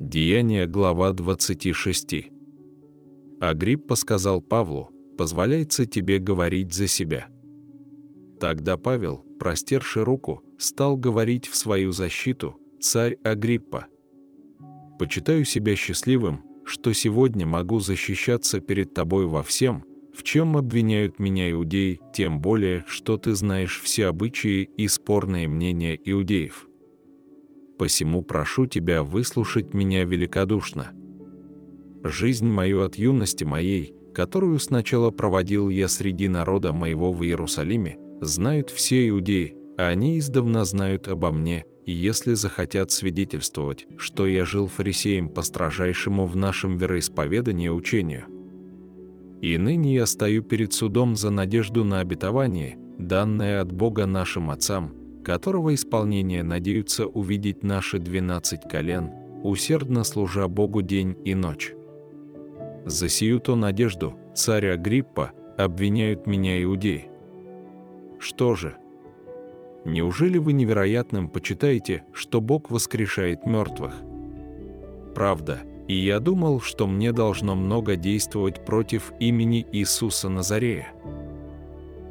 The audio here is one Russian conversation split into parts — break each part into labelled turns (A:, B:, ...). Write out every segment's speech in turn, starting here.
A: Деяние, глава 26. Агриппа сказал Павлу, «Позволяется тебе говорить за себя». Тогда Павел, простерши руку, стал говорить в свою защиту, «Царь Агриппа, почитаю себя счастливым, что сегодня могу защищаться перед тобой во всем, в чем обвиняют меня иудеи, тем более, что ты знаешь все обычаи и спорные мнения иудеев. Посему прошу тебя выслушать меня великодушно. Жизнь мою от юности моей, которую сначала проводил я среди народа моего в Иерусалиме, знают все иудеи, а они издавна знают обо мне, и если захотят свидетельствовать, что я жил фарисеем по строжайшему в нашем вероисповедании учению. И ныне я стою перед судом за надежду на обетование, данное от Бога нашим отцам, которого исполнение надеются увидеть наши двенадцать колен, усердно служа Богу день и ночь. За сию-то надежду, царь Агриппа, обвиняют меня иудеи. Что же? Неужели вы невероятным почитаете, что Бог воскрешает мертвых? Правда, и я думал, что мне должно много действовать против имени Иисуса Назарея.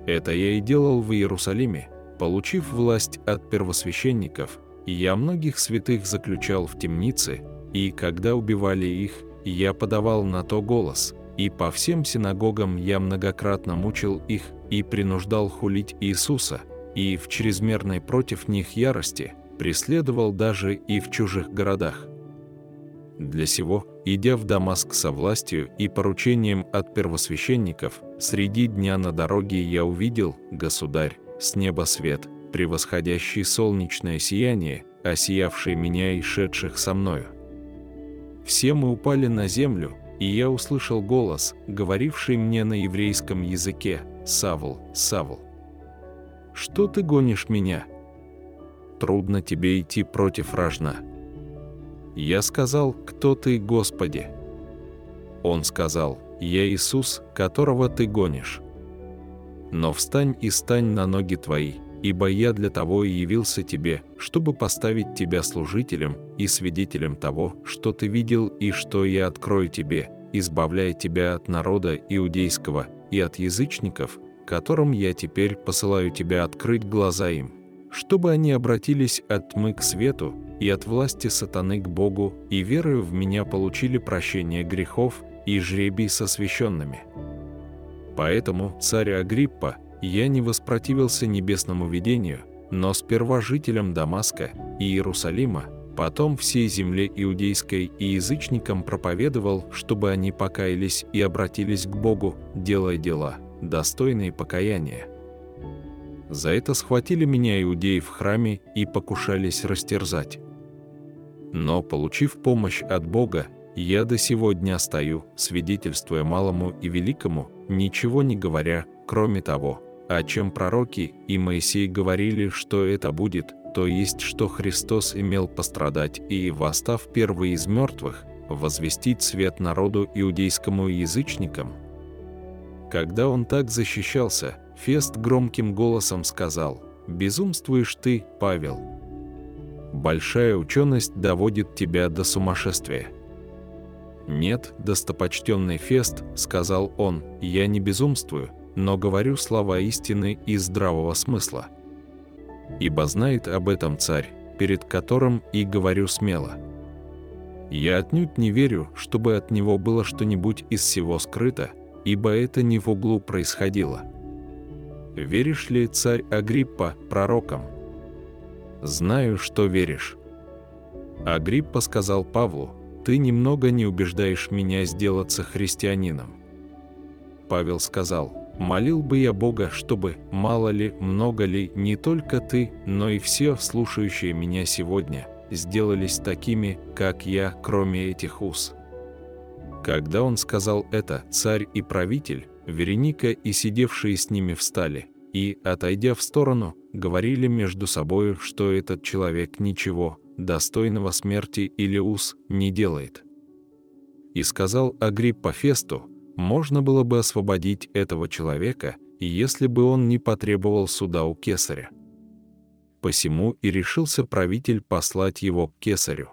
A: Это я и делал в Иерусалиме, получив власть от первосвященников, я многих святых заключал в темнице, и когда убивали их, я подавал на то голос, и по всем синагогам я многократно мучил их и принуждал хулить Иисуса, и в чрезмерной против них ярости преследовал даже и в чужих городах. Для сего, идя в Дамаск со властью и поручением от первосвященников, среди дня на дороге я увидел, государь, с неба свет, превосходящий солнечное сияние, осиявший меня и шедших со мною. Все мы упали на землю, и я услышал голос, говоривший мне на еврейском языке «Савл, Савл». «Что ты гонишь меня?» «Трудно тебе идти против рожна». Я сказал, «Кто ты, Господи?» Он сказал, «Я Иисус, которого ты гонишь». «Но встань и стань на ноги твои, ибо я для того и явился тебе, чтобы поставить тебя служителем и свидетелем того, что ты видел и что я открою тебе, избавляя тебя от народа иудейского и от язычников, которым я теперь посылаю тебя открыть глаза им, чтобы они обратились от тьмы к свету и от власти сатаны к Богу и верою в меня получили прощение грехов и жребий со священными. Поэтому, царь Агриппа, я не воспротивился небесному видению, но сперва жителям Дамаска и Иерусалима, потом всей земле иудейской и язычникам проповедовал, чтобы они покаялись и обратились к Богу, делая дела, достойные покаяния. За это схватили меня иудеи в храме и покушались растерзать. Но, получив помощь от Бога, я до сего дня стою, свидетельствуя малому и великому, ничего не говоря, кроме того, о чем пророки и Моисей говорили, что это будет, то есть, что Христос имел пострадать и, восстав первый из мертвых, возвестить свет народу иудейскому и язычникам. Когда он так защищался, Фест громким голосом сказал «Безумствуешь ты, Павел. Большая ученость доводит тебя до сумасшествия». «Нет, достопочтенный Фест», — сказал он, — «я не безумствую, но говорю слова истины и здравого смысла. Ибо знает об этом царь, перед которым и говорю смело. Я отнюдь не верю, чтобы от него было что-нибудь из всего скрыто, ибо это не в углу происходило. Веришь ли, царь Агриппа, пророкам? Знаю, что веришь. Агриппа сказал Павлу, ты немного не убеждаешь меня сделаться христианином. Павел сказал, Молил бы я Бога, чтобы, мало ли, много ли, не только ты, но и все, слушающие меня сегодня, сделались такими, как я, кроме этих уз. Когда он сказал это, царь и правитель, Вереника и сидевшие с ними встали, и, отойдя в сторону, говорили между собою, что этот человек ничего, достойного смерти или уз, не делает. И сказал Агриппа Фесту, можно было бы освободить этого человека, если бы он не потребовал суда у кесаря. Посему и решился правитель послать его к кесарю.